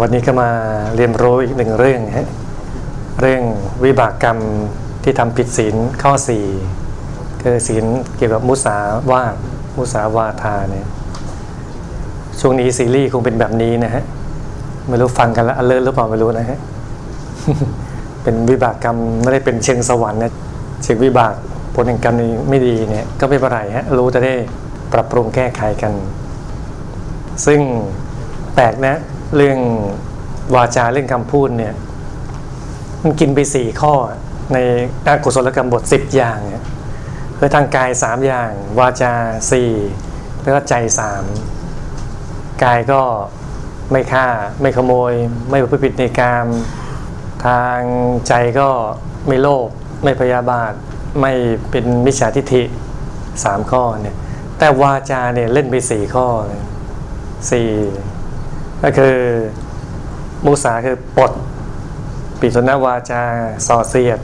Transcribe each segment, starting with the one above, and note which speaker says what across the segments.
Speaker 1: วันนี้ก็มาเรียนรู้อีกหนึ่งเรื่องฮะเรื่องวิบากกรรมที่ทำผิดศีลข้อสี่คือศีลเกี่ยวกับมุสาวาทมุสาวาทาเนี่ยช่วงนี้ซีรีส์คงเป็นแบบนี้นะฮะไม่รู้ฟังกันแล้วเลิศหรือเปล่าไม่รู้นะฮะเป็นวิบากกรรมไม่ได้เป็นเชิงสวรรค์นะเชิงวิบากผลแห่งกรรมนี้ไม่ดีเนี่ยก็ไม่เป็นไรฮะรู้จะได้ปรับปรุงแก้ไขกัน ซึ่งแปลกนะ เรื่องวาจาเรื่องคำพูดเนี่ย มันกินไปสี่ข้อในอากุศลกรรมบทสิบอย่างเนี่ยคือทางกายสามอย่าง วาจาสี่แล้วก็ใจสามกายก็ไม่ฆ่าไม่ขโมย ไม่ประพฤติผิดในกามทางใจก็ไม่โลภไม่พยาบาท ไม่เป็นมิจฉาทิฏฐิสามข้อเนี่ยแต่วาจาเนี่ยเล่นไปสี่ข้อสี่ ก็คือมุสาคือปด ปิสนวาจาส่อเสียด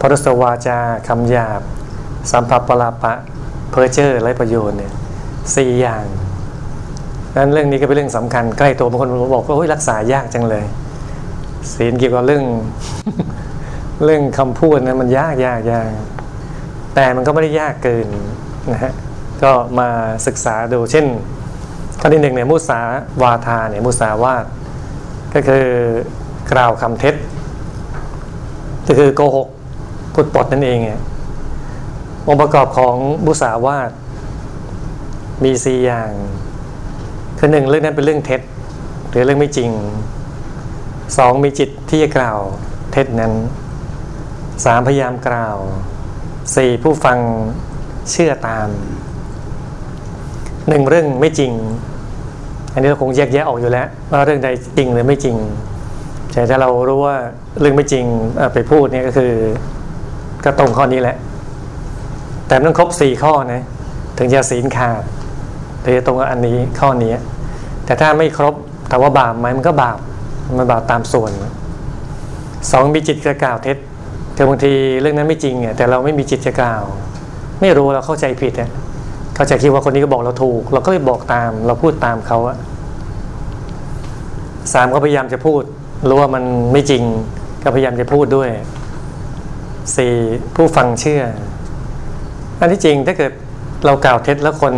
Speaker 1: พรสวาจาคำหยาบ สัมผัสปลาปะเพอเจอร์ไรประโยชน์เนี่ยสี่อย่างนั้นเรื่องนี้ก็เป็นเรื่องสำคัญใกล้ตัวบางคนบอกว่ารักษายากจังเลย ศีลเกี่ยวกับเรื่อง เรื่องคำพูดนะมันยากยากยากแต่มันก็ไม่ได้ยากเกินนะฮะก็มาศึกษาดูเช่น ข้อที่หนึ่งเนี่ยมุสาวาทาเนี่ยมุสาวาทก็คือกล่าวคำเท็จ ก็คือโกหกพูดปดนั่นเองเนี่ยองค์ประกอบของมุสาวาทมีสี่อย่างคือหนึ่งเรื่องนั้นเป็นเรื่องเท็จ หรือเรื่องไม่จริงสองมีจิตที่จะกล่าวเท็จนั้นสามพยายามกล่าวสี่ผู้ฟังเชื่อตามหนึ่งเรื่องไม่จริง อันนี้เราคงแยกแยะออกอยู่แล้ว ว่าเรื่องใดจริงหรือไม่จริงแต่ถ้าเรารู้ว่าเรื่องไม่จริงไปพูดเนี่ยก็คือก็ตรงข้อนี้แหละ แต่ต้องครบสี่ข้อนะถึงจะศีลขาดถึงจะตรงกับอันนี้ข้อนี้ แต่ถ้าไม่ครบแต่ว่าบาปไหมมันก็บาปมันบาปตามส่วนสองมีจิตจะกล่าวเท็จคือบางทีเรื่องนั้นไม่จริงเนี่ยแต่เราไม่มีจิตจะกล่าว ไม่รู้เราเข้าใจผิดเนี่ย เขาจะคิดว่าคนนี้ก็บอกเราถูก เราก็เลยบอกตาม เราพูดตามเขาอะสามก็พยายามจะพูดรู้ว่ามันไม่จริงก็พยายามจะพูดด้วยสี่ผู้ฟังเชื่อ อันที่จริงถ้าเกิดเรากล่าวเท็จแล้วคน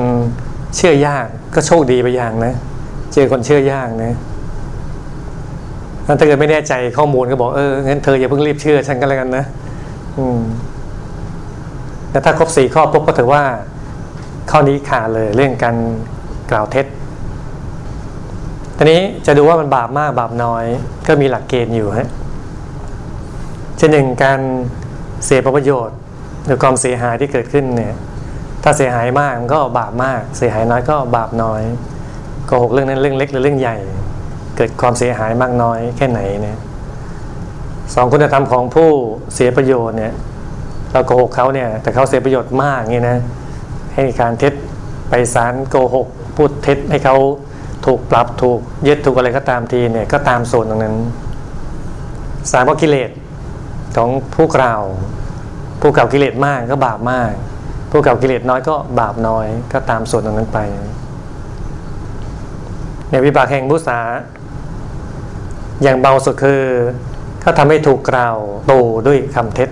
Speaker 1: เชื่อยากก็โชคดีไปอย่างนะ เจอคนเชื่อยากนะถ้าเกิดไม่แน่ใจข้อมูลก็บอกเอองั้นเธออย่าเพิ่งรีบเชื่อฉันก็แล้วกันนะ อืมแต่ถ้าครบสี่ข้อปุ๊บก็ถือว่า ข้อนี้ขาดเลยเรื่องการกล่าวเท็จทีนี้จะดูว่ามันบาปมากบาปน้อยก็มีหลักเกณฑ์อยู่ฮะเช่นหนึ่งการเสียประโยชน์หรือความเสียหายที่เกิดขึ้นเนี่ยถ้าเสียหายมากก็บาปมาก เสียหายน้อยก็บาปน้อยโกหกเรื่องนั้นเรื่องเล็กหรือเรื่องใหญ่ เกิดความเสียหายมากน้อยแค่ไหนเนี่ยสองคุณธรรมของผู้เสียประโยชน์เนี่ยเราโกหกเขาเนี่ยแต่เขาเสียประโยชน์มากเงี้นะ ให้การเท็จไปสารโกหกพูดเท็จให้เขาถูกปรับถูกยึดถูกอะไรก็ตามทีเนี่ยก็ตามส่วนตรงนั้นสามก็กิเลสของผู้กล่าว ผู้กล่าวกิเลสมากก็บาปมาก ผู้กล่าวกิเลสน้อยก็บาปน้อยก็ตามส่วนตรงนั้นไปในวิบากแห่งมุสาอย่างเบาสุดคือก็ทำให้ถูกกล่าวโตด้วยคำเท็จ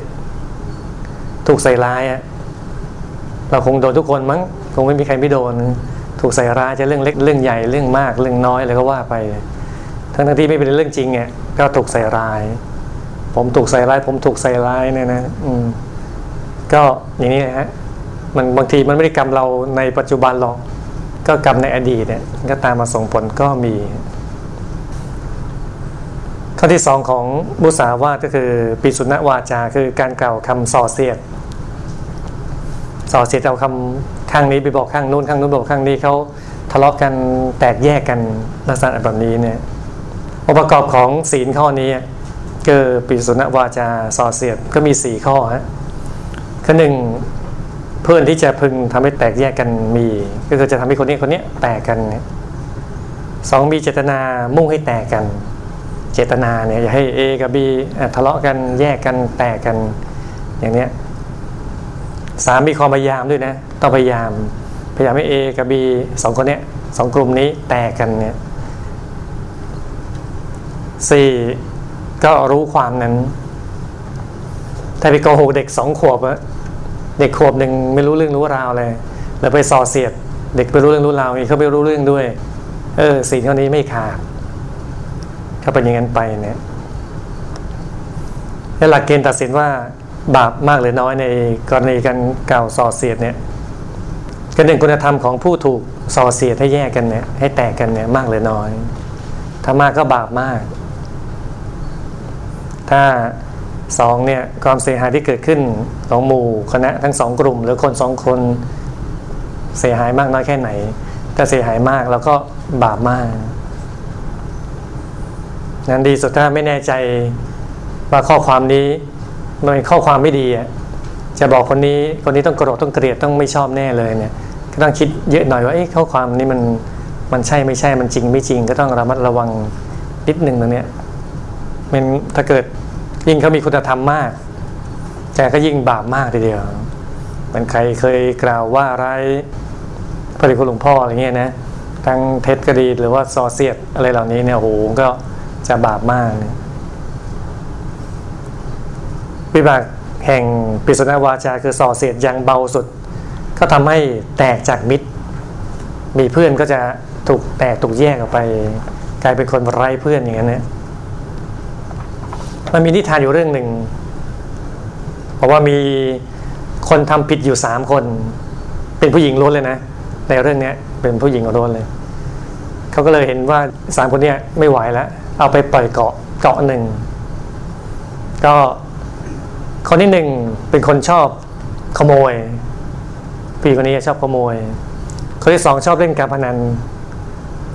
Speaker 1: ถูกใส่ร้ายอะ เราคงโดนทุกคนมั้งคงไม่มีใครไม่โดน ถูกใส่ร้ายจะเรื่องเล็กเรื่องใหญ่เรื่องมากเรื่องน้อยอะไรก็ว่าไป ทั้งทั้งที่ไม่เป็นเรื่องจริงเนี่ยก็ถูกใส่ร้าย ผมถูกใส่ร้าย ผมถูกใส่ร้ายเนี่ยนะ อืม ก็อย่างนี้นะฮะ มันบางทีมันไม่ได้กรรมเราในปัจจุบันหรอกก็กรรมในอดีตเนี่ยก็ตามมาส่งผลก็มี ข้อที่สองของมุสาวาทก็คือ ปิสุณวาจาคือการกล่าวคำส่อเสียด ส่อเสียดเอาคำข้างนี้ไปบอกข้างนู้นข้างนู้นบอกข้างนี้เขาทะเลาะกันแตกแยกกันลักษณะแบบนี้เนี่ยองค์ประกอบของศีลข้อนี้ก็ปิสุณวาจาส่อเสียดก็มีสี่ข้อฮะข้อหนึ่งเพื่อนที่จะพึงทำให้แตกแยกกันมี ก็คือจะทำให้คนนี้คนนี้แตกกันสองมีเจตนามุ่งให้แตกกัน เจตนาเนี่ยอย่าให้เอกับบีทะเลาะกันแยกกันแตกกันอย่างเนี้ย สามมีความพยายามด้วยนะต้องพยายาม พยายามให้เอกับบีสองคนเนี้ยสองกลุ่มนี้แตกกันเนี่ยสี่ก็รู้ความนั้น ถ้าไปโกหกเด็กสองขวบอะเด็กขวบหนึ่งไม่รู้เรื่องรู้ราวเลยแล้วไปส่อเสียด เด็กไปรู้เรื่องรู้ราวอีกเขาไม่รู้เรื่องด้วย เออสิ่งเท่านี้ไม่ขาดก็เป็นอย่างนั้นไปเนี่ยแล้วหลักเกณฑ์ตัดสินว่า บาปมากหรือน้อยในกรณีการกล่าวส่อเสียดเนี่ยก็หนึ่งคุณธรรมของผู้ถูกส่อเสียดให้แยกกันเนี่ยให้แตกกันเนี่ยมากหรือน้อย ถ้ามากก็บาปมาก ถ้าสองเนี่ยความเสียหายที่เกิดขึ้นของหมู่คณะทั้งสองกลุ่ม หรือคนสองคนเสียหายมากน้อยแค่ไหนถ้าเสียหายมากแล้วก็บาปมากนั้นดีสุดถ้าไม่แน่ใจว่าข้อความนี้ มันเป็นข้อความไม่ดีอะจะบอกคนนี้คนนี้ต้องโกรธต้องเกลียดต้องไม่ชอบแน่เลยเนี่ย ก็ต้องคิดเยอะหน่อยว่าเอ้ข้อความนี้มันมันใช่ไม่ใช่มันจริง ไม่จริงก็ต้องระมัดระวังนิดหนึ่งตรงเนี้ยมันถ้าเกิดยิ่งเขามีคุณธรรมมาก แต่ก็ยิ่งบาปมากทีเดียวมันใครเคยกล่าวว่าร้ายพระเดชคุณหลวงพ่ออะไรเงี้ยนะทั้งเท็จก็ดีหรือว่าซอเสียดอะไรเหล่านี้เนี่ยโอ้โหก็จะบาปมากเนี่ย วิบากแห่งปิศนาวาจาคือส่อเสียดยังเบาสุด ก็ทำให้แตกจากมิตร มีเพื่อนก็จะถูกแตกถูกแยกออกไป กลายเป็นคนไร้เพื่อนอย่างนั้นเนี่ยมันมีนิทานอยู่เรื่องหนึ่งเพราะว่ามีคนทำผิดอยู่สามคน เป็นผู้หญิงล้วนเลยนะในเรื่องนี้เป็นผู้หญิงล้วนเลยเขาก็เลยเห็นว่าสามคนเนี้ยไม่ไหวแล้วเอาไปปล่อยเกาะเกาะหนึ่งก็ คนที่หนึ่งเป็นคนชอบขโมยผู้หญิงคนนี้ชอบขโมย คนที่สองชอบเล่นการพนัน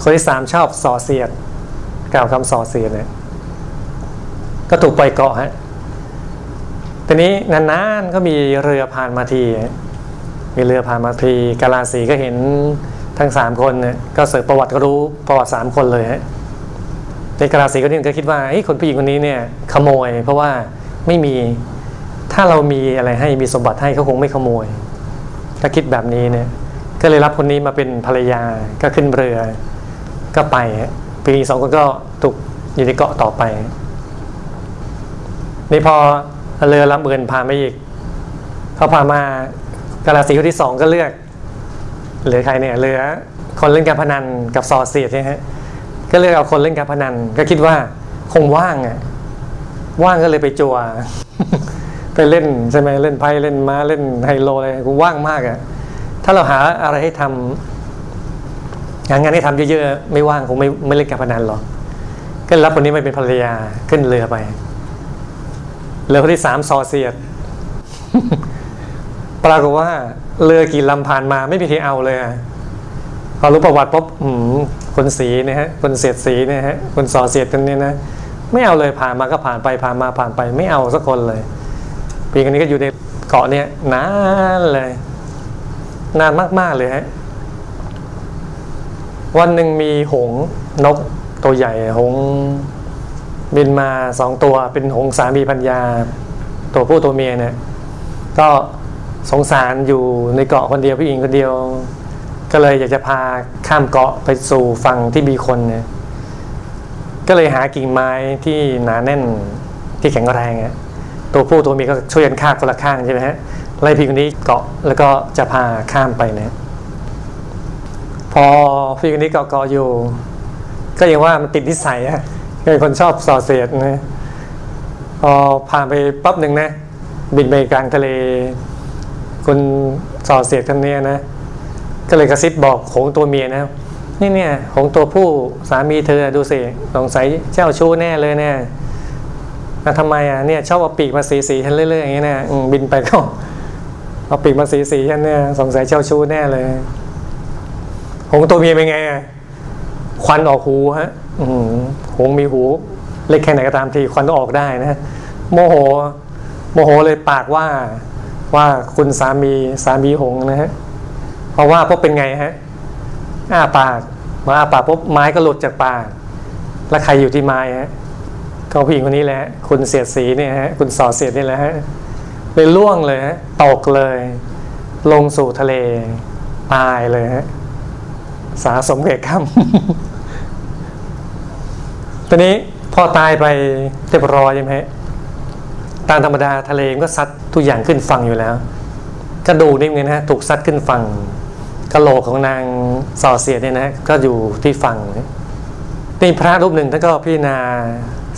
Speaker 1: คนที่สามชอบส่อเสียด กล่าวคำส่อเสียดเนี่ยก็ถูกปล่อยเกาะฮะทีนี้นานๆก็มีเรือผ่านมาที มีเรือผ่านมาทีกาลาสีก็เห็นทั้งสามคนเนี่ยก็เสิร์ฟประวัติก็รู้ประวัติสามคนเลยฮะในกาลาสีก็นี่ก็คิดว่าไอ้คนผู้หญิงคนนี้เนี่ยขโมย เพราะว่าไม่มี ถ้าเรามีอะไรให้มีสมบัติให้เขาคงไม่ขโมย ถ้าคิดแบบนี้เนี่ยก็เลยรับคนนี้มาเป็นภรรยาก็ขึ้นเรือ ก็ไปปีสองคนก็ถูกอยู่ในเกาะต่อไป นี่พอเรือลำเอื่นผ่ามาอีกเขาผ่ามากาลาสีคนที่สองก็เลือกเหลือใครเนี่ยเหลือคนเล่นการพนันกับซอเสียใช่ไหมก็เลือกเอาคนเล่นการพนัน ก็คิดว่าคงว่างอะว่างก็เลยไปจัว ไปเล่นใช่ไหมเล่นไพ่เล่นม้าเล่นไฮโลอะไรกูว่างมากอะถ้าเราหาอะไรให้ทำงานงานให้ทำเยอะๆไม่ว่างคงไม่ไม่เล่นการพนันหรอกก็รับคนนี้ไปเป็นภรรยาขึ้นเรือไปเรือคนที่สามซอเสียด ปรากฏว่าเรือกี่ลำผ่านมาไม่มีใครเอาเลยพอรู้ประวัติปุ๊บคนสีเนี่ยฮะ คนเสียดสีเนี่ยฮะ คนซอเสียดกันเนี่ยนะ ไม่เอาเลยผ่านมาก็ผ่านไปผ่านมาผ่านไป ไม่เอาสักคนเลย ปีกันนี้ก็อยู่ในเกาะเนี่ยนานเลย นานมากๆเลยฮะวันหนึ่งมีหงนกตัวใหญ่หงบินมาสองตัวเป็นหงสามีพัญญา ตัวผู้ตัวเมียเนี่ย ก็สงสารอยู่ในเกาะคนเดียวผู้หญิงคนเดียว ก็เลยอยากจะพาข้ามเกาะไปสู่ฝั่งที่มีคนเนี่ยก็เลยหากิ่งไม้ที่หนาแน่นที่แข็งแรงอะ ตัวผู้ตัวเมียก็ช่วยกันฆ่าคนละข้างใช่ไหมฮะไล่พี่คนนี้เกาะแล้วก็จะพาข้ามไปนี่ยพอพี่คนนี้เกาะเกาะอยู่ ก็ยังว่ามันติดนิสัยอะเป็นคนชอบส่อเสียดนะพอผ่านไปปั๊บหนึ่งนะ บินไปกลางทะเลคนส่อเสียดคนนี้นะก็เลยกระซิบบอกหงตัวเมียนะนี่เนี่ยของตัวผู้สามีเธอดูสิสงสัยเจ้าชู้แน่เลยเนี่ย แล้วทำไมอะเนี่ยชอบเอาปีกมาสีสีฉันเรื่อยๆอย่างนี้เนี่ยบินไปก็เอาปีกมาสีสีฉันเนี่ยสงสัยเจ้าชู้แน่เลยหงตัวเมียเป็นไงอะควันออกหูฮะหงมีหู เล็กแค่ไหนก็ตามทีควันต้องออกได้นะ โมโห โมโหเลยปากว่าว่าคุณสามีสามีหงนะฮะเพราะว่าพวกเป็นไงฮะอ้าปากมาอ้าปากปุ๊บไม้ก็หลุดจากปาก แล้วใครอยู่ที่ไม้ฮะ ก็ผู้หญิงคนนี้แหละ คุณเสียดสีเนี่ยฮะคุณสอเสียดนี่แหละฮะเลยล่วงเลยฮะตกเลย ลงสู่ทะเล ตายเลยฮะสาสมเกตกรรมตอนนี้พอตายไปเรียบร้อยใช่ไหมตามธรรมดาทะเลก็ซัดทุกอย่างขึ้นฝั่งอยู่แล้ว กระดูกนี่ไงนะถูกซัดขึ้นฝั่งกระโหลกของนางสอเสียดเนี่ยนะก็อยู่ที่ฝั่งนี่พระรูปหนึ่งท่านก็พิจารณา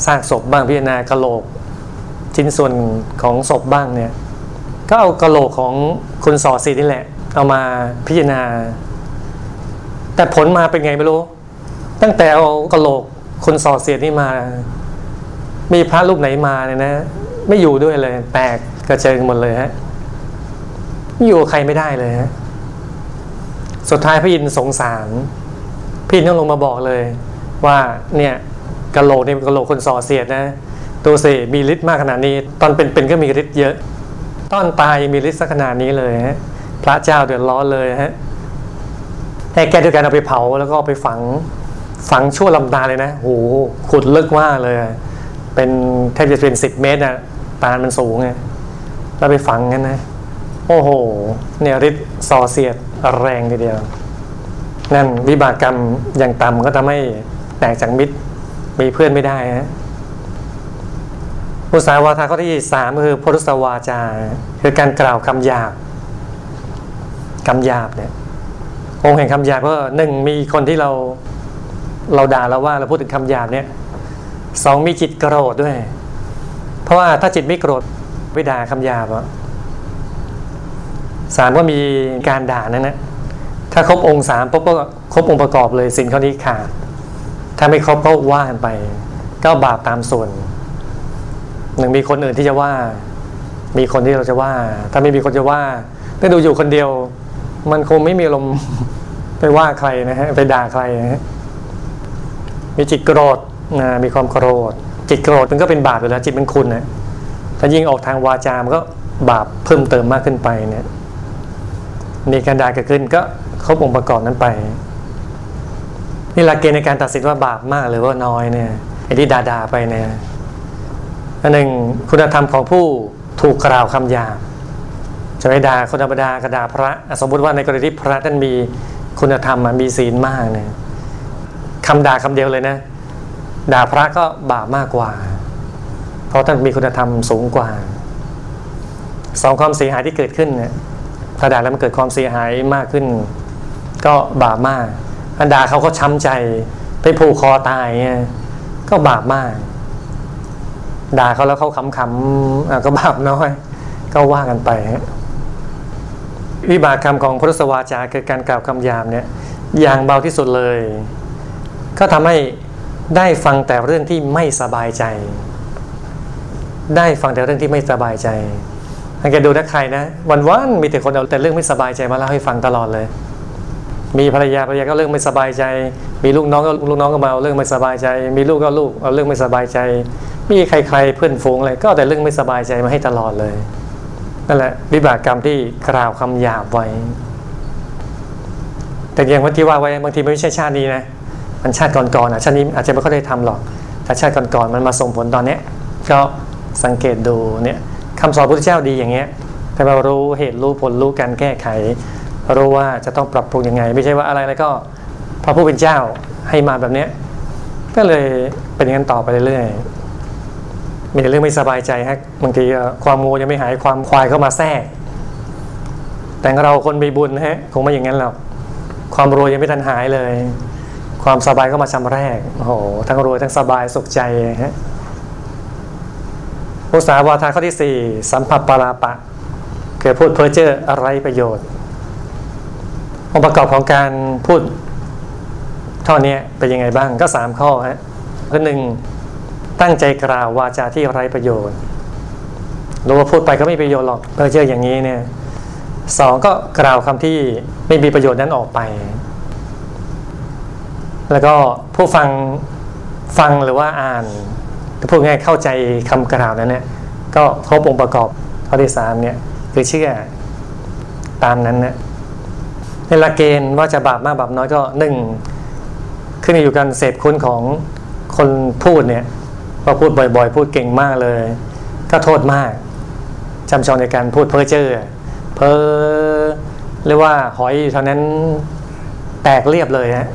Speaker 1: สร้างศพบ้างพิจารณากระโหลกชิ้นส่วนของศพบ้างเนี่ยก็เอากระโหลกของคุณสอสีนี่แหละ เอามาพิจารณา แต่ผลมาเป็นไงไม่รู้ ตั้งแต่เอากระโหลกคนสอเสียนี่มา มีพระรูปไหนมาเนี่ยนะ ไม่อยู่ด้วยเลย แตกกระเจิงหมดเลยฮะอยู่ใครไม่ได้เลยฮะสุดท้ายพระอินทร์สงสาร พี่ต้องลงมาบอกเลย ว่าเนี่ย กะโหลกนี่กะโหลกคนส่อเสียดนะตัวเสมีฤทธิ์มากขนาดนี้ ตอนเป็นๆก็มีฤทธิ์เยอะ ตอนตายมีฤทธิ์สักขนาดนี้เลยฮะพระเจ้าเดือดร้อนเลยฮะให้แกด้วยการเอาไปเผาแล้วก็ไปฝังฝังชั่วลำตาเลยนะโหขุดลึกมากเลย เป็นแทบจะเป็นสิบเมตรอะตามันสูงไงแล้วไปฝังงั้นนะ โอ้โห เนี่ยฤทธิ์ส่อเสียดแรงทีเดียว นั่นวิบากกรรมอย่างต่ำก็ทำให้แตกจากมิตร มีเพื่อนไม่ได้ฮะอุสาวาทาข้อที่สามคือพุทธสวาจา คือการกล่าวคำหยาบคำหยาบเนี่ยองค์แห่งคำหยาบก็หนึ่งมีคนที่เราเราด่าเราว่าเราพูดถึงคำหยาบเนี่ยสองมีจิตโกรธด้วย เพราะว่าถ้าจิตไม่โกรธไม่ด่าคำหยาบอะสามก็มีการด่านั่นนะถ้าครบองค์สามปุ๊บก็ครบองค์ประกอบเลยสิ่งข้อนี้ขาด ถ้าไม่ครบก็ว่ากันไป ก็บาปตามส่วน หนึ่งมีคนอื่นที่จะว่า มีคนที่เราจะว่า ถ้าไม่มีคนจะว่าได้ดูอยู่คนเดียว มันคงไม่มีลมไปว่าใครนะฮะไปด่าใครนะฮะมีจิตโกรธนะมีความโกรธ จิตโกรธมันก็เป็นบาปอยู่แล้วจิตมันคุณนะถ้ายิ่งออกทางวาจามันก็บาปเพิ่มเติมมากขึ้นไปเนี่ยมีการด่าเกิดขึ้นก็ครบองค์ประกอบนั้นไป นี่หลักเกณฑ์ในการตัดสินว่าบาปมากหรือว่าน้อยเนี่ยไอ้ที่ด่าๆไปเนี่ยอันหนึ่งคุณธรรมของผู้ถูกกล่าวคำหยาบจะไม่ด่าคนธรรมดากระดาพระ สมมติว่าในกรณีที่พระท่านมีคุณธรรมมีศีลมากเนี่ยคำด่าคำเดียวเลยนะ ด่าพระก็บาปมากกว่า เพราะท่านมีคุณธรรมสูงกว่าสองความเสียหายที่เกิดขึ้นเนี่ยถ้าด่าแล้วมันเกิดความเสียหายมากขึ้น ก็บาปมาก อันด่าเขาก็ช้ำใจไปผูกคอตายเนี่ยก็บาปมาก ด่าเขาแล้วเขาขำๆก็บาปน้อย ก็ว่ากันไปวิบากกรรมของพุทธสวาจาคือการกล่าวคำยาบเนี่ย อย่างเบาที่สุดเลย ก็ทำให้ได้ฟังแต่เรื่องที่ไม่สบายใจ ได้ฟังแต่เรื่องที่ไม่สบายใจสังเกตดูนะใครนะวันวันมีแต่คนเอาแต่เรื่องไม่สบายใจมาเล่าให้ฟังตลอดเลย มีภรรยาภรรยาก็เรื่องไม่สบายใจ มีลูกน้องก็ลูกน้องก็มาเรื่องไม่สบายใจ มีลูกก็ลูกเอาเรื่องไม่สบายใจ มีใครๆเพื่อนฝูงอะไรก็แต่เรื่องไม่สบายใจมาให้ตลอดเลยนั่นแหละวิบากกรรมที่กล่าวคำหยาบไว้ แต่อย่างที่ว่าไว้บางทีไม่ใช่ชาตินี้นะมันชาติก่อนๆอะชาตินี้อาจจะไม่ค่อยได้ทำหรอกแต่ชาติก่อนๆมันมาส่งผลตอนเนี้ยก็สังเกตดูเนี่ยคำสอนพระพุทธเจ้าดีอย่างเงี้ยแต่เรารู้เหตุรู้ผลรู้การแก้ไข รู้ว่าจะต้องปรับปรุงยังไง ไม่ใช่ว่าอะไรแล้วก็พระผู้เป็นเจ้าให้มาแบบเนี้ยก็เลยเป็นอย่างนั้นต่อไปเรื่อยๆมีเรื่องไม่สบายใจฮะบางทีความงูยังไม่หายความควายเข้ามาแทรกแต่เราคนมีบุญฮะคงไม่อย่างนั้นหรอกความรวยยังไม่ทันหายเลย ความสบายก็มาชำแรกโอ้โหทั้งรวยทั้งสบายสุขใจฮะอุสาวาทาข้อที่สี่สัมผัสปาราปะ เกิดพูดเพ้อเจ้ออะไรประโยชน์ องค์ประกอบของการพูดท่อนี้เป็นยังไงบ้างก็สามข้อฮะข้อหนึ่งตั้งใจกล่าววาจาที่ไรประโยชน์รู้ว่าพูดไปก็ไม่ประโยชน์หรอกเพ้อเจ้ออย่างนี้เนี่ยสองก็กล่าวคำที่ไม่มีประโยชน์นั้นออกไป แล้วก็ผู้ฟังฟังหรือว่าอ่านถ้าพูดง่ายเข้าใจคำกล่าวนั้นเนี่ยก็ครบองค์ประกอบข้อที่สามเนี่ยคือเชื่อตามนั้นเนะ ในหลักเกณฑ์ว่าจะบาปมากบาปน้อยก็หนึ่งขึ้นอยู่กันเสพคุณของคนพูดเนี่ยพอพูดบ่อย ๆ พูดเก่งมากเลย ก็โทษมากจำชองในการพูดเพ้อเจ้อเพ้อเรียกว่าหอยเท่านั้นแตกเรียบเลยฮะ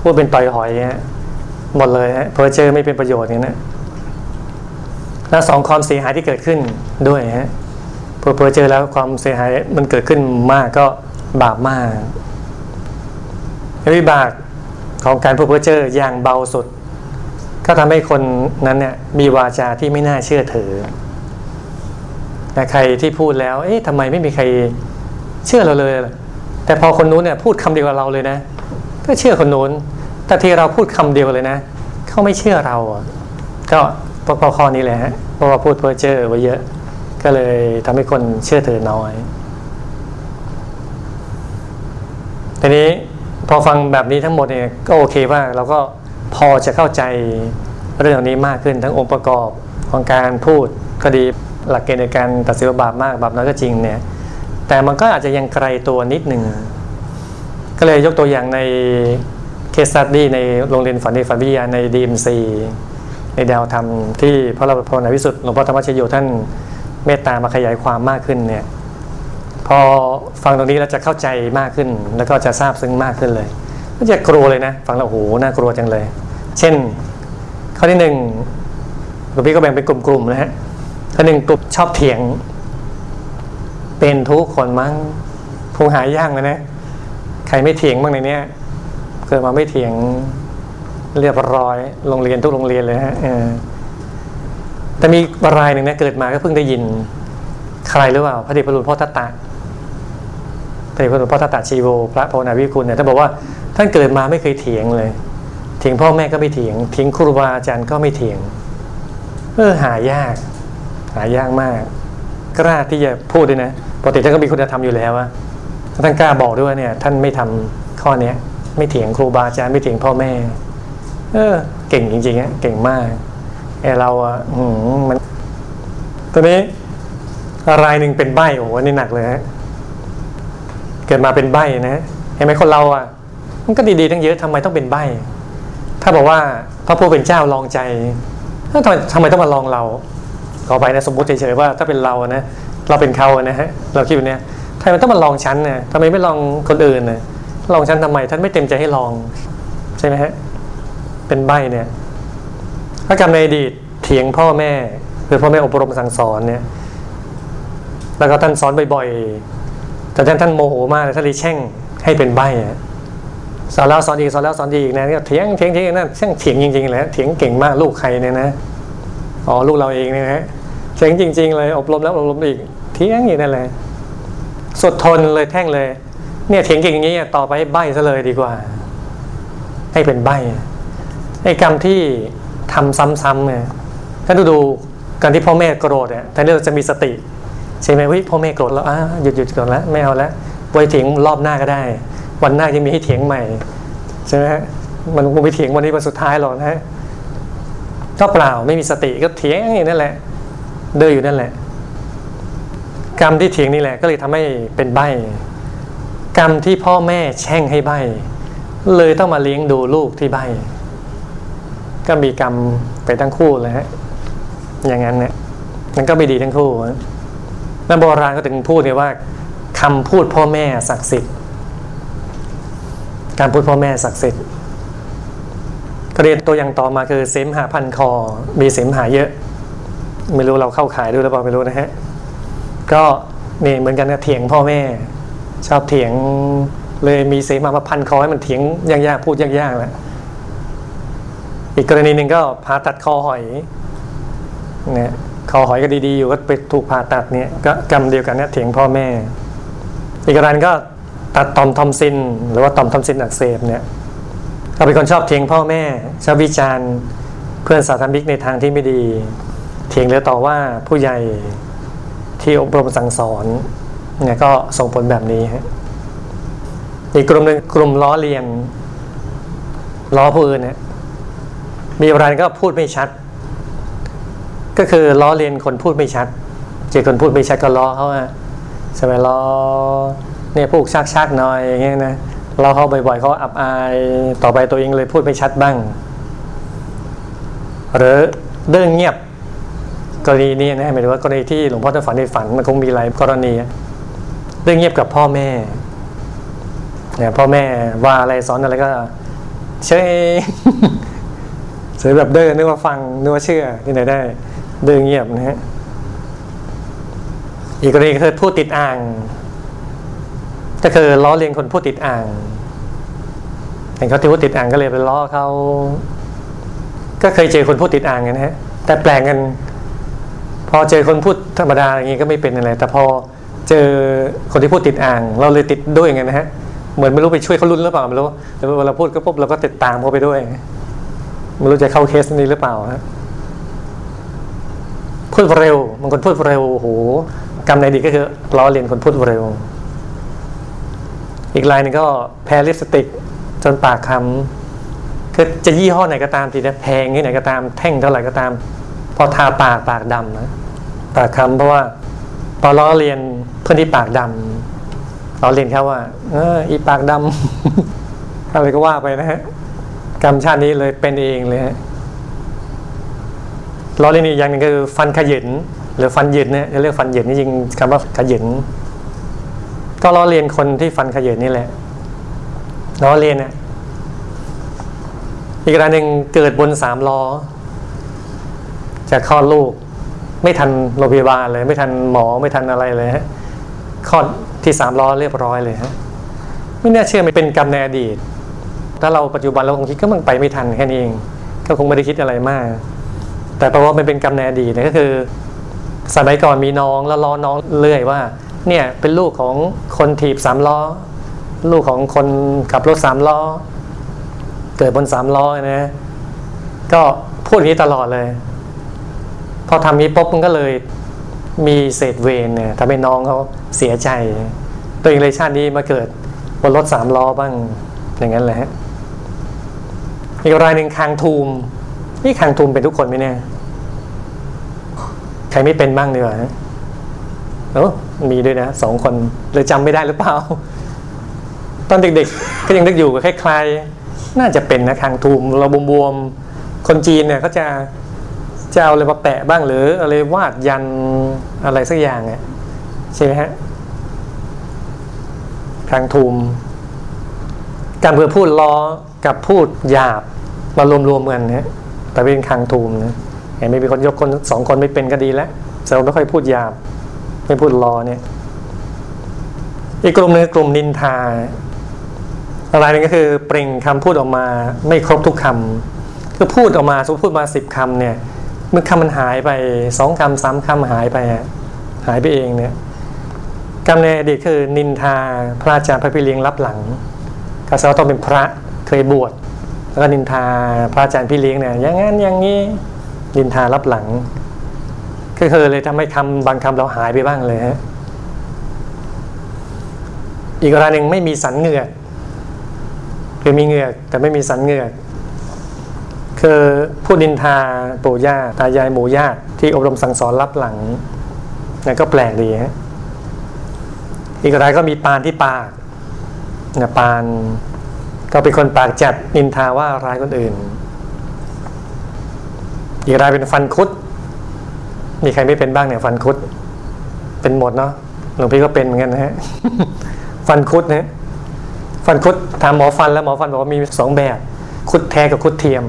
Speaker 1: พูดเป็นต่อยหอยฮะหมดเลยฮะเพอเจอไม่เป็นประโยชน์เนี่ยนะแล้วสองความเสียหายที่เกิดขึ้นด้วยฮะพอเพอเจอแล้วความเสียหายมันเกิดขึ้นมากก็ บาปมากวิบากของการพูดเพ้อเจ้ออย่างเบาสุด ก็ทำให้คนนั้นเนี่ยมีวาจาที่ไม่น่าเชื่อถือแต่ใครที่พูดแล้ว เอ๊ะทำไมไม่มีใครเชื่อเราเลย แต่พอคนนู้นเนี่ยพูดคำเดียวกับเราเลยนะ ก็เชื่อคนนู้น แต่ที่เราพูดคำเดียวเลยนะ เขาไม่เชื่อเรา ก็เพราะข้อนี้แหละฮะเพราะว่าพูดเพ้อเจ้อไว้เยอะ ก็เลยทำให้คนเชื่อถือน้อย ทีนี้พอฟังแบบนี้ทั้งหมดเนี่ยก็โอเคว่าเราก็พอจะเข้าใจเรื่องนี้มากขึ้นทั้งองค์ประกอบของการพูดก็ดีหลักเกณฑ์ในการตัดสินบาปมากบาปน้อยก็จริงเนี่ยแต่มันก็อาจจะยังไกลตัวนิดหนึ่งก็เลยยกตัวอย่างในเคสตัดดี้ในโรงเรียนฝันดีฝันวิทยาใน DMC ในดาวธรรมที่พระราพนวิสุทธิ์หลวงพ่อธรรมชโยท่านเมตตามาขยายความมากขึ้นเนี่ย พอฟังตรงนี้เราจะเข้าใจมากขึ้น แล้วก็จะทราบซึ้งมากขึ้นเลยก็จะกลัวเลยนะ ฟังแล้วโหน่ากลัวจังเลย เช่น ข้อที่หนึ่งหลวงพี่ก็แบ่งเป็นกลุ่มๆนะฮะข้อหนึ่งกลุ่มชอบเถียง เป็นทุกคนมั้งคงหายากเลยนะ ใครไม่เถียงบ้างในเนี้ยเกิดมาไม่เถียงเรียบร้อยโรงเรียนทุกโรงเรียนเลยฮะแต่มีรายหนึ่งนะเกิดมาก็เพิ่งได้ยิน ใครหรือเปล่าพระเดชพระคุณพ่อทัตตะ พระเดชพระคุณพ่อทัตตะชีโวพระภาวนาวิคุณเนี่ยท่านบอกว่าท่านเกิดมาไม่เคยเถียงเลยเถียงพ่อแม่ก็ไม่เถียงเถียงครูบาอาจารย์ก็ไม่เถียงเออหายาก หายากมาก กล้าที่จะพูดด้วยนะปกติท่านก็มีคุณธรรมอยู่แล้วอะท่านกล้าบอกด้วยเนี่ย ท่านไม่ทำข้อเนี้ย ไม่เถียงครูบาอาจารย์ไม่เถียงพ่อแม่ เออ เก่งจริงๆอะเก่งมากไอเราอะหืมมันตอนนี้รายหนึ่งเป็นใบโอ้โหนี่หนักเลยฮะ เกิดมาเป็นใบนะเห็นไหมคนเราอะ มันก็ดีๆทั้งเยอะทำไมต้องเป็นใบถ้าบอกว่าพระผู้เป็นเจ้าลองใจทำไมทำไมต้องมาลองเราขอไปนะสมมติเฉยๆว่าถ้าเป็นเรานะเราเป็นเขานะฮะเราคิดแบบนี้ทำไมต้องมาลองฉันเนี่ยทำไมไม่ลองคนอื่นนี่ยลองฉันทำไมท่านไม่เต็มใจให้ลองใช่ไหมฮะเป็นใบเนี่ยถ้ากรรมในอดีตเถียงพ่อแม่คือพ่อแม่อบรมสั่งสอนเนี่ยแล้วก็ท่านสอนบ่อยๆ แต่ท่านท่านโมโหมากเลยท่านเลยแช่งให้เป็นใบสอนแล้วสอนอีกสอนแล้วสอนอีกนะเถียงเถียงเถียงนั่นช่างเถียงจริงๆเลยเถียงเก่งมากลูกใครเนี่ยนะอ๋อลูกเราเองเนี่ยฮะเถียงจริง ๆ เลยอบรมแล้วอบรมอีกเถียงอย่างนั่นเลยสุดทนเลยแท่งเลย เนี่ยเถียงเก่งอย่างนี้ต่อไปให้ใบซะเลยดีกว่า ให้เป็นใบไอ้กรรมที่ทำซ้ำๆเนี่ยถ้านดูดูการที่พ่อแม่โกรธเนี่ยแทนที่เราจะมีสติ ใช่ไหมวิพ่อแม่โกรธแล้วอะหยุดหยุดก่อนแล้วไม่เอาแล้วไว้เถียงรอบหน้าก็ได้ วันหน้ายังมีให้เถียงใหม่ใช่ไหมฮะมันคงไปเถียงวันนี้วันสุดท้ายหรอกนะฮะก็เปล่าไม่มีสติก็เถียงอย่างนั่นแหละ เดินอยู่นั่นแหละ กรรมที่เถียงนี่แหละ ก็เลยทำให้เป็นใบกรรมที่พ่อแม่แช่งให้ใบเลยต้องมาเลี้ยงดูลูกที่ใบก็มีกรรมไปทั้งคู่เลยฮะอย่างนั้นเนี่ยมันก็ไม่ดีทั้งคู่นั กโบราณก็ถึงพูดเนี่ยว่าคำพูดพ่อแม่ศักดิ์สิทธิ์การพูดพ่อแม่ศักดิ์สิทธิ์ก็เรียนตัวอย่างต่อมาคือเสมหาพันคอ มีเสมหาเยอะ ไม่รู้เราเข้าขายด้วยหรือเปล่าไม่รู้นะฮะ ก็นี่เหมือนกันนะเถียงพ่อแม่ ชอบเถียงเลยมีเสมามาพันคอให้มันเถียงยากๆพูดยากๆแหละอีกกรณีหนึ่งก็ผ่าตัดคอหอยเนี่ย คอหอยก็ดีๆอยู่ก็ไปถูกผ่าตัดเนี่ยก็กรรมเดียวกันเนี่ยเถียงพ่อแม่ อีกรณีก็ตัดต่อมทอมซิน หรือว่าต่อมทอมซินอักเสบเนี่ยก็เป็นคนชอบเถียงพ่อแม่ ชอบวิจารณ์เพื่อนสาธมิกในทางที่ไม่ดี เถียงหรือต่อว่าผู้ใหญ่ที่อบรมสั่งสอนเนี่ยก็ส่งผลแบบนี้ฮะอีกกลุ่มหนึ่งกลุ่มล้อเลียนล้อผู้อื่นเนี่ยมีอะไรก็พูดไม่ชัด ก็คือล้อเลียนคนพูดไม่ชัด เจอคนพูดไม่ชัดก็ล้อเขาอะใช่ไมล้อเนี่ยพูดชักๆหน่อยอย่างเงี้ยนะเราเขาบ่อยๆเขาอับอาย ต่อไปตัวเองเลยพูดไม่ชัดบ้าง หรือเรื่องเงียบกรณีนี้นะหมายถึงว่ากรณีที่หลวงพ่อจะฝันในฝันมันคงมีหลายกรณีเรื่องเงียบกับพ่อแม่เนี่ยพ่อแม่ว่าอะไรสอนอะไรก็เชยสวยแบบเดินนึกว่าฟังนึกว่าเชื่อที่ไหนได้ ดินเงียบนะฮะอีกกรณีคือพูดติดอ่าง ก็คือล้อเลียนคนพูดติดอ่างเห็นเขาที่พูดติดอ่างก็เลยไปล้อเขาก็เคยเจอคนพูดติดอ่างกันะฮะ แต่แปลงกัน พอเจอคนพูดธรรมดาอย่างงี้ก็ไม่เป็นอะไร แต่พอเจอคนที่พูดติดอ่าง เราเลยติดด้วยอย่างนะฮะเหมือนไม่รู้ไปช่วยเขาลุ้นหรือเปล่าไม่รู้แล้วเวลาพูดก็ปุ๊บเราก็ติดตามเขาไปด้วยไม่รู้จะเข้าเคสนี้หรือเปล่าฮะ พูดเร็วบางคนพูดเร็วโหกรรมในดีก็คือล้อเลียนคนพูดเร็ว อีกรายหนึงก็แพ้ลิปสติก จนปากคำคือจะยี่ห้อไหนก็ตามทีนะแพงที่ไหนก็ตามแท่งเท่าไหร่ก็ตาม พอทาปากปากดำนะปากคำเพราะว่าพอล้อเลียนเพื่อนที่ปากดำล้อเลียนเขาว่า เอออีปากดำอะไรก็ว่าไปนะฮะกรรมชาตินี้เลยเป็นเองเลยฮะ ล้อเลียนอีกอย่างหนึ่งคือฟันขยินหรือฟันหยินเนี่ยเรียกฟันหยินนี่จริงคำว่าขยินก็ล้อเลียนคนที่ฟันขยินนี่แหละล้อเลียนเนี่ยอีกรายหนึ่งเกิดบนสามล้อ จะคลอดลูก ไม่ทันโรงพยาบาลเลย ไม่ทันหมอไม่ทันอะไรเลยฮะคลอดที่สามล้อเรียบร้อยเลยฮะไม่น่าเชื่อมันเป็นกรรมในอดีต ถ้าเราปัจจุบันเราคงคิดก็มันไปไม่ทันแค่นี้เอง ก็คงไม่ได้คิดอะไรมาก แต่เพราะว่ามันเป็นกรรมในอดีตเนี่ยก็คือ สมัยก่อนมีน้องแล้วล้อน้องเรื่อยว่า เนี่ยเป็นลูกของคนถีบสามล้อ ลูกของคนขับรถสามล้อ เกิดบนสามล้อนะก็พูดอย่างนี้ตลอดเลย พอทำนี้ปุ๊บมันก็เลยมีเศษเวรเนี่ยทำให้น้องเขาเสียใจ ตัวเองเลยชาตินี้มาเกิดบนรถสามล้อบ้างอย่างนั้นแหละฮะอีกรายหนึ่งคางทูม นี่คางทูมเป็นทุกคนไหมเนี่ยใครไม่เป็นบ้างดีกว่าฮะเออมีด้วยนะสองคนเลยจำไม่ได้หรือเปล่า ตอนเด็กๆ ก็ยังนึกอยู่กับคล้ายๆ น่าจะเป็นนะคางทูมเราบวมๆ คนจีนเนี่ยเขาจะจะเอาอะไรมาแปะบ้างหรืออะไรวาดยันอะไรสักอย่างเนี่ยใช่ไหมฮะคางทูมการเพื่อพูดล้อกับพูดหยาบมารวมๆกันเนี่ย แต่เป็นคางทูมนะเห็นไม่มีคนยกคนสองคนไม่เป็นก็ดีแล้วเราไม่ค่อยพูดหยาบ ไม่พูดล้อเนี่ย อีกกลุ่มหนึงกลุ่มนินทา อะไรนึงก็คือเปล่งคำพูดออกมาไม่ครบทุกคำคือพูดออกมาสมมติพูดมาสิบคำเนี่ยเมื่อคำมันหายไปสองคำสามคำหายไปอะหายไปเองเนี่ยกรรมในอดีตคือนินทาพระอาจารย์พระพี่เลียงรับหลังก็แสดงว่าต้องเป็นพระเคยบวช แล้วก็นินทาพระอาจารย์พี่เลี้ยงเนี่ยอย่างนั้นอย่างนี้นินทารับหลัง ก็คือเลยทำให้คำบางคำเราหายไปบ้างเลยฮะอีกรายหนึ่งไม่มีสันเหงือกคือมีเหงือกแต่ไม่มีสันเหงือกคือผู้นินทาปู่ย่าตายายหมู่ญาติที่อบรมสั่งสอนรับหลังนั่นก็แปลกดีฮะอีกรายก็มีปานที่ปากนะปาน ก็เป็นคนปากจัดนินทาว่าร้ายคนอื่น อีกรายเป็นฟันคุด มีใครไม่เป็นบ้างเนี่ย ฟันคุด เป็นหมดเนาะหลวงพี่ก็เป็นเหมือนกันนะฮะ ฟันคุดนะฟันคุดถามหมอฟันแล้วหมอฟันบอกว่ามีสองแบบ คุดแท้กับคุดเทียม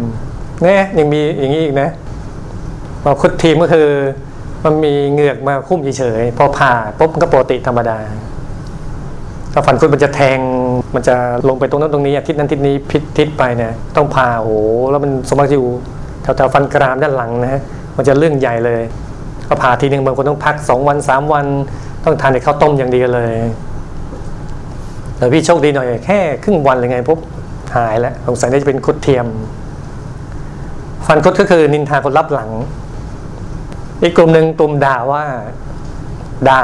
Speaker 1: เนี่ยยังมีอย่างนี้อีกนะพอคุดเทียมก็คือ มันมีเหงือกมาคุ้มเฉยๆพอผ่าปุ๊บก็ปกติธรรมดาถ้าฟันคุดมันจะแทง มันจะลงไปตรงนั้นตรงนี้ทิศนั้นทิศนี้พิษทิศไปเนี่ยต้องผ่าโอ้โหแล้วมันสมมติอยู่แถวๆฟันกรามด้านหลังนะฮะมันจะเรื่องใหญ่เลยก็ผ่าทีหนึ่งบางคนต้องพักสองวันสามวัน ต้องทานแต่ข้าวต้มอย่างเดียวเลยแต่พี่โชคดีหน่อยแค่ครึ่งวันเลยไงปุ๊บหายแล้วสงสัยน่าจะเป็นคุดเทียม ฟันคุดก็คือนินทาคนรับหลัง อีกกลุ่มหนึ่งตุ่มด่าว่าด่า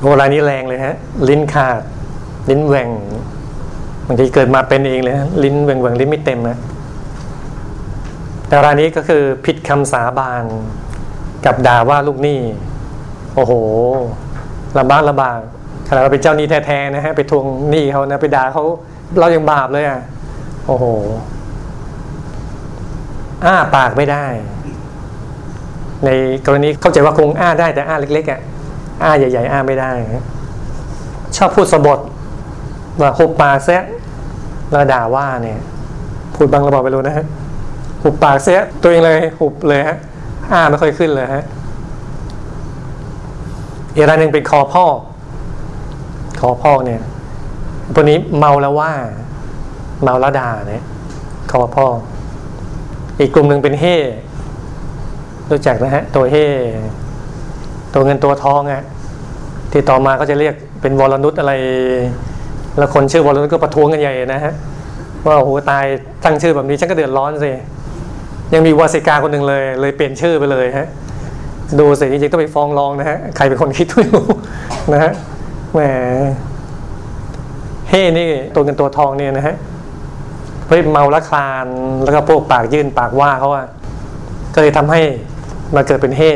Speaker 1: โหรายนี้แรงเลยฮะ ลิ้นขาด ลิ้นแหว่งบางทีเกิดมาเป็นเองเลยลิ้นแหว่งแหว่งลิ้นไม่เต็มนะแต่รายนี้ก็คือผิดคำสาบานกับด่าว่าลูกหนี้โอ้โหลำบากลำบากขณะเราเป็นเจ้าหนี้แท้ๆนะฮะไปทวงหนี้เขานะไปด่าเขาเรายังบาปเลยอะโอ้โหอ้าปากไม่ได้ ในกรณีเข้าใจว่าคงอ้าได้แต่อ้าเล็กๆอะอ้าใหญ่ ๆ อ้าไม่ได้ ชอบพูดสบท ว่าหุบปากแซะแล้วด่าว่าเนี่ย พูดบางระบอกไปรู้นะฮะหุบปากเสียตัวเองเลยหุบเลยฮะอ้าไม่ค่อยขึ้นเลยฮะอีกรายหนึ่งเป็นคอพ่อคอพ่อเนี่ยตัวนี้เมาแล้วว่า เมาแล้วด่าเนี่ยคอพ่อ อีกกลุ่มหนึ่งเป็นเฮ่รู้จักนะฮะ ตัวเฮ่ตัวเงินตัวทองอะที่ต่อมาก็จะเรียกเป็นวรนุษอะไร แล้วคนชื่อวรนุษก็ประท้วงกันใหญ่นะฮะว่าโอ้โหตายตั้งชื่อแบบนี้ฉันก็เดือดร้อนสิยังมีวาสิกาคนหนึ่งเลย เลยเปลี่ยนชื่อไปเลยฮะดูสิจริงๆต้องไปฟ้องร้องนะฮะใครเป็นคนคิดไม่รู้นะฮะแหมเฮ่นี่ตัวเงินตัวทองเนี่ยนะฮะเฮ้ยเมาละคลานแล้วก็พวกปากยื่นปากว่าเขาอะก็เลยทำให้มาเกิดเป็นเฮ่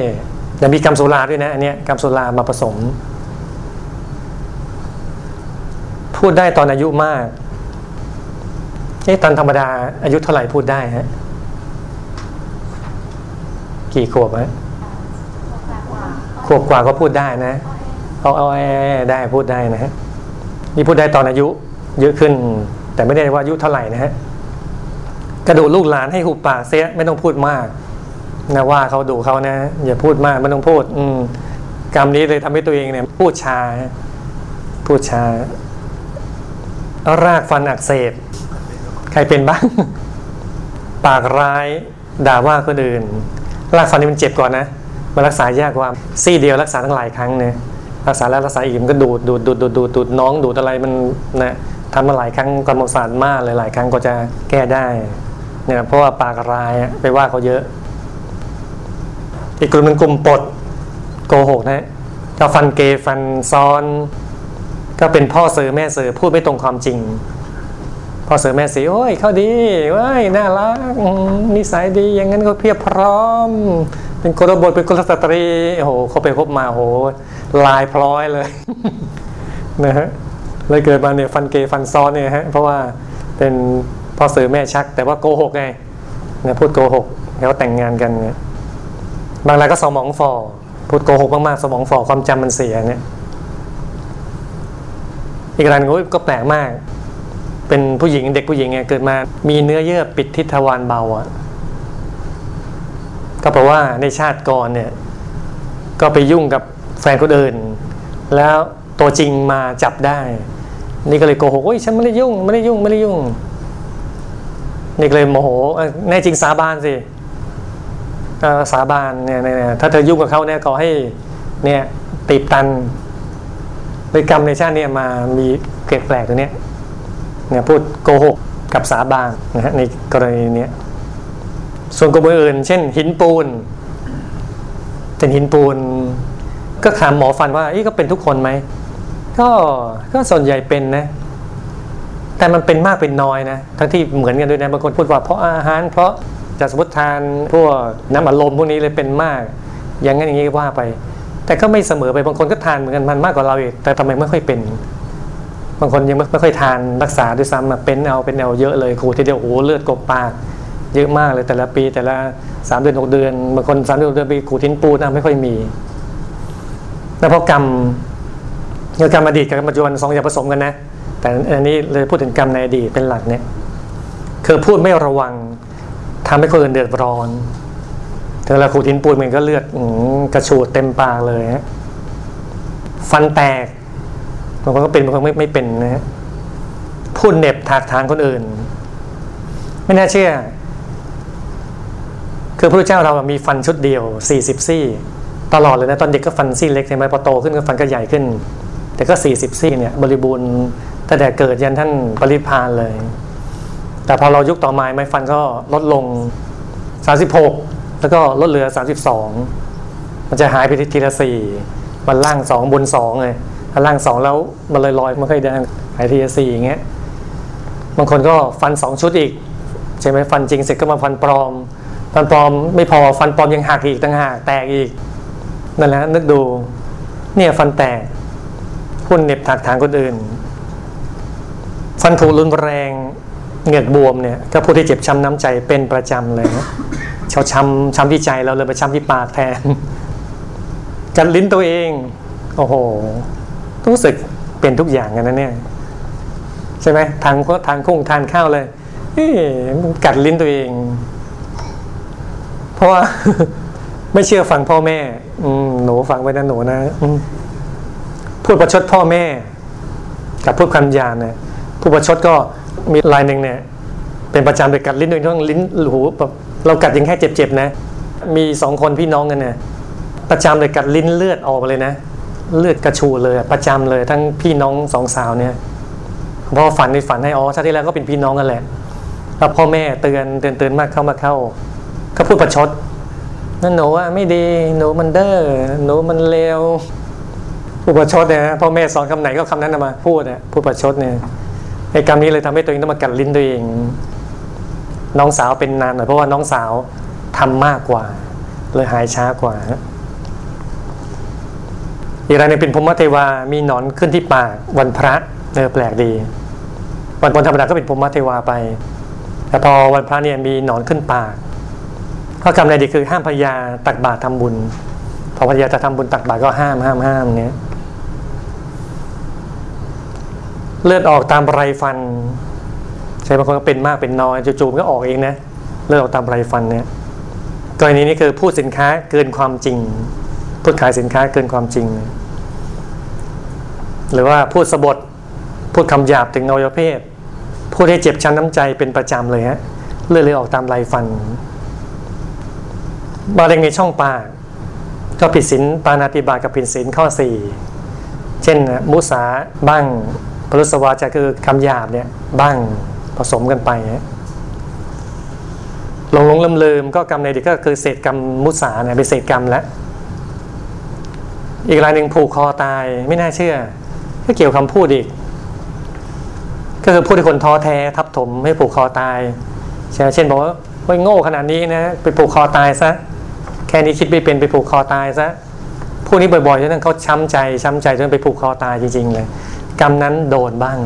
Speaker 1: ยังมีกรรมสุราด้วยนะอันเนี้ยกรรมสุรามาผสม พูดได้ตอนอายุมากเอ๊ะตอนธรรมดาอายุเท่าไหร่พูดได้ฮะกี่ขวบฮะขวบกว่าก็พูดได้นะเอาเอาแอได้พูดได้นะฮะนี่พูดได้ตอนอายุเยอะขึ้น แต่ไม่ได้ว่าอายุเท่าไหร่นะฮะกระดูลูกหลานให้หุบปากเสียไม่ต้องพูดมากนะว่าเขาดูเขานะ อย่าพูดมากไม่ต้องพูด อืมกรรมนี้เลยทำให้ตัวเองเนี่ย พูดช้า พูดช้า รากฟันอักเสบ ใครเป็นบ้าง ปากร้ายด่าว่าคนอื่น รากฟันนี่มันเจ็บก่อนนะมันรักษายากกว่าซี่เดียวรักษาทั้งหลายครั้งเนี่ยรักษาแล้วรักษาอีกมันก็ดูดดูดดูดดูดดูดดูดน้องดูดอะไรมันนะทำมาหลายครั้งกรรมศาสตร์มากเลยหลายครั้งก็จะแก้ได้เนี่ยเพราะว่าปากร้ายไปว่าเขาเยอะ อีกกลุ่มหนึ่งกลุ่มปดโกหกนะก็ฟันเกฟันซ้อน ก็เป็นพ่อเสือแม่เสือพูดไม่ตรงความจริง พ่อเสือแม่สีโอ้ยเขาดีเว้ยน่ารักนิสัยดีอย่างนั้นก็เพียบพร้อม เป็นกรบทเป็นกุลสตรีโอ้โหเขาไปพบมาโอ้โหลายพร้อยเลยนะฮะเลยเกิดมาเนี่ยฟันเกฟันซ้อนเนี่ยฮะเพราะว่าเป็นพ่อเสือแม่ชัก แต่ว่าโกหกไงเนี่ยพูดโกหกแล้วแต่งงานกันเนี่ยบางรายก็สมองฝ่อพูดโกหกมากๆสมองฝ่อความจำมันเสียเนี่ย อีกรายหนึงก็แปลกมาก เป็นผู้หญิงเด็กผู้หญิงไงเกิดมามีเนื้อเยื่อปิดทิศทวารเบาอะก็เพราะว่าในชาติก่อนเนี่ย ก็ไปยุ่งกับแฟนคนอื่น แล้วตัวจริงมาจับได้ นี่ก็เลยโกหกโอ้ยฉันไม่ได้ยุ่งไม่ได้ยุ่งไม่ได้ยุ่ง นี่ก็เลยโมโหแน่จริงสาบานสิสาบานเนี่ยถ้าเธอยุ่งกับเขาเนี่ยขอให้เนี่ยตีบตัน พฤติกรรมในชาติเนี่ยมามีเกล็ดแปลกตัวเนี้ยเนี่ยพูดโกหกกับสาบานนะฮะในกรณีเนี้ยส่วนกลุ่มอื่น เช่น หินปูน เป็นหินปูน ก็ถามหมอฟันว่าอีก็เป็นทุกคนไหมก็ก็ส่วนใหญ่เป็นนะ แต่มันเป็นมากเป็นน้อยนะ ทั้งที่เหมือนกันด้วยนะบางคนพูดว่าเพราะอาหาร เพราะจะสมมติทานพวกน้ำอัดลมพวกนี้เลยเป็นมาก อย่างนั้นอย่างนี้ว่าไป แต่ก็ไม่เสมอไปบางคนก็ทานเหมือนกันมันมากกว่าเราอีกแต่ทำไมไม่ค่อยเป็น บางคนยังไม่ค่อยทานรักษาด้วยซ้ำเป็นเอาเป็นเอาเยอะเลยครูทีเดียวโอ้เลือดกบปากเยอะมากเลยแต่ละปีแต่ละสามเดือนหกเดือนบางคนสามเดือนหกเดือนไปขูดทิ้นปูนะไม่ค่อยมีแล้วเพราะกรรมเรื่อกรรมอดีตกับกรรมปัจจุบันสองอย่างผสมกันนะ แต่อันนี้เลยพูดถึงกรรมในอดีตเป็นหลักเนี่ยคือพูดไม่ระวังทำให้คนอื่นเดือดร้อน ถึงเราขูดหินปูนมันก็เลือดกระฉูดเต็มปากเลยฮะฟันแตกบางคนก็เป็นบางคนไม่ไม่เป็นนะฮะพูดเน็บถากทางคนอื่น ไม่น่าเชื่อ คือพระเจ้าเรามีฟันชุดเดียวสี่สิบซี่ ตลอดเลยนะ ตอนเด็กก็ฟันซี่เล็กใช่ไหมพอโตขึ้นก็ฟันก็ใหญ่ขึ้น แต่ก็สี่สิบซี่เนี่ย บริบูรณ์ตั้งแต่เกิดยันท่านปริพานเลย แต่พอเรายุคต่อมาไม้ฟันก็ลดลงสามสิบหก แล้วก็ลดเหลือสามสิบสองมันจะหายไปทีละสี่มันล่างสองบนสองเลยถ้าล่างสองแล้วมันเลยลอยไม่ค่อยแดงหายทีละสี่อย่างเงี้ยบางคนก็ฟันสองชุดอีกใช่ไหมฟันจริงเสร็จก็มาฟันปลอม ฟันปลอมไม่พอฟันปลอมยังหักอีกต่างหากแตกอีกนั่นแหละนึกดูเนี่ยฟันแตกพุ่นเน็บถักถางคนอื่น ฟันผุรุนแรงเหงือกบวมเนี่ยก็ผู้ที่เจ็บช้ำน้ำใจเป็นประจำเลยนะ ชาช้ำช้ำที่ใจเราเลยไปช้ำที่ปากแทน กัดลิ้นตัวเอง โอ้โหรู้สึกเป็นทุกอย่างกันนะเนี่ย ใช่ไหมทางทางคุ้งทานข้าวเลยกัดลิ้นตัวเอง เพราะว่า ไม่เชื่อฟังพ่อแม่ อืมหนูฟังไว้นะหนูนะอืพูดประชดพ่อแม่ กับพูดคำยาบเนี่ยผู้ประชดก็มีลายหนึ่งเนี่ย เป็นประจำเลยกัดลิ้นตัวเองต้องลิ้นหูแบบ เรากัดยังแค่เจ็บๆนะ มีสองคนพี่น้องกันเนี่ยประจำเลยกัดลิ้นเลือดออกมาเลยนะ เลือดกระชูเลยประจำเลยทั้งพี่น้องสองสาวเนี่ยพราะฝันในฝันให้อ๋อชาติที่แล้วก็เป็นพี่น้องกันแหละแล้วพ่อแม่เตือนเตือนเตือนมากเข้ามาเข้า ก็พูดประชดนั่นหนูว่าไม่ดีหนูมันเด้อหนูมันเลวพูดประชดเนี่ยพ่อแม่สอนคำไหนก็คำนั้นมาพูดเนี่ยพูดประชดเนี่ยไอ้กรรมนี้เลยทำให้ตัวเองต้องมากัดลิ้นตัวเอง น้องสาวเป็นนานหน่อยเพราะว่าน้องสาวทำมากกว่า เลยหายช้ากว่าอีกรายนึงเป็นพรมเทวา มีหนอนขึ้นที่ปากวันพระเออแปลกดี วันวันธรรมดาก็เป็นพรมเทวาไป แต่พอวันพระเนี่ยมีหนอนขึ้นปากข้อกรรมในดีคือห้ามภรรยาตักบาตรทำบุญ พอภรรยาจะทำบุญตักบาตรก็ห้ามห้ามห้ามเนี้ยเลือดออกตามไรฟัน ใช่บางคนก็เป็นมากเป็นน้อยจู่ๆมันก็ออกเองนะเลือดออกตามไรฟันเนี่ยกรณีนี้คือพูดสินค้าเกินความจริง พูดขายสินค้าเกินความจริง หรือว่าพูดสบทพูดคำหยาบถึงอวัยวะเพศพูดให้เจ็บช้ำน้ำใจเป็นประจำเลยฮะเลือดเลยออกตามไรฟันมะเร็งในช่องปากก็ผิดศีลปานาติบากับผิดศีลข้อสี่เช่นมุสาบ้างปรุสวาจะคือคำหยาบเนี่ยบ้าง ผสมกันไปหลงหลงลืมลืมๆก็กรรมในเด็กก็คือเศษกรรมมุสาเนี่ยเป็นเศษกรรมแล้ว อีกรายหนึ่งผูกคอตายไม่น่าเชื่อ ก็เกี่ยวคำพูดอีก ก็คือพูดให้คนท้อแท้ทับถมให้ผูกคอตายใช่ไหมเช่นบอกว่าเฮ้ยโง่ขนาดนี้นะไปผูกคอตายซะแค่นี้คิดไม่เป็นไปผูกคอตายซะพูดนี้บ่อยๆจนเขาช้ำใจช้ำใจจนไปผูกคอตายจริงๆเลยกรรมนั้นโดนบ้าง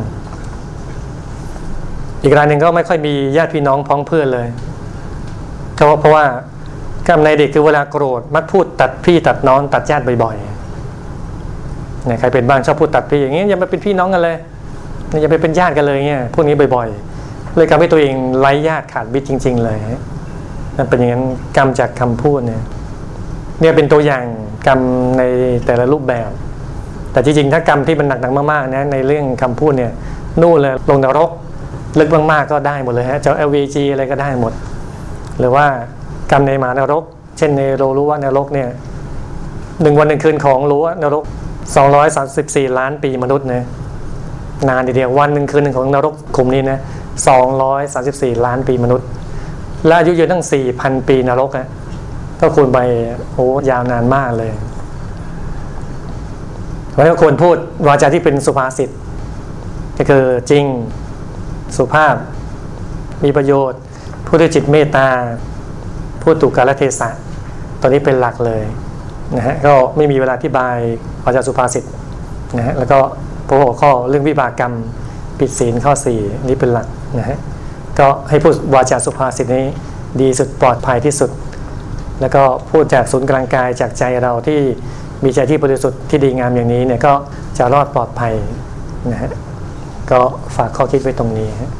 Speaker 1: อีกรายหนึ่งก็ไม่ค่อยมีญาติพี่น้องพ้องเพื่อนเลยเพราะว่าเพราะว่ากรรมในเด็กคือเวลาโกรธมักพูดตัดพี่ตัดน้องตัดญาติบ่อยๆเนี่ยใครเป็นบ้างชอบพูดตัดพี่อย่างเงี้ยอย่ามาเป็นพี่น้องกันเลยอย่าไปเป็นญาติกันเลยเงี้ยพวกนี้บ่อยๆ เลยทำให้ตัวเองไร้ญาติขาดมิตจริง ๆ เลยนั่นเป็นอย่างนั้นกรรมจากคำพูดเนี่ยเนี่ยเป็นตัวอย่างกรรมในแต่ละรูปแบบ แต่จริงๆถ้ากรรมที่มันหนักๆมากๆนะในเรื่องคำพูดเนี่ยนู่นเลยลงนรก ลึกมากๆก็ได้หมดเลยฮะเจะ LVG อะไรก็ได้หมด หรือว่ากรรมในหมานรก เช่นในโรรู้ว่านรกเนี่ยหนึ่งวันหนึ่งคืนของรู้ว่านรก 234 ล้านปีมนุษย์นะนานทีเดียววันหนึ่งคืนหนึ่งของนรกกลุ่มนี้นะ234 ล้านปีมนุษย์ และอายุยืนตั้ง 4,000 ปีนรกอะก็คูณไปโอ้ยาวนานมากเลยเพราะฉะนั้นควรพูดวาจาที่เป็นสุภาษิตก็คือจริง สุภาพ มีประโยชน์พูดด้วยจิตเมตตาพูดถูกกาลเทศะตอนนี้เป็นหลักเลยนะฮะก็ไม่มีเวลาอธิบายวาจาสุภาษิตนะฮะแล้วก็พวกข้อเรื่องวิบากกรรมปิดศีลข้อ 4 นี่เป็นหลักนะฮะก็ให้พูดวาจาสุภาษิตนี้ดีสุดปลอดภัยที่สุด แล้วก็พูดจากศูนย์กลางกายจากใจเราที่มีใจที่บริสุทธิ์ที่ดีงามอย่างนี้เนี่ยก็จะรอดปลอดภัยนะฮะ ก็ฝากข้อคิดไว้ตรงนี้ฮะ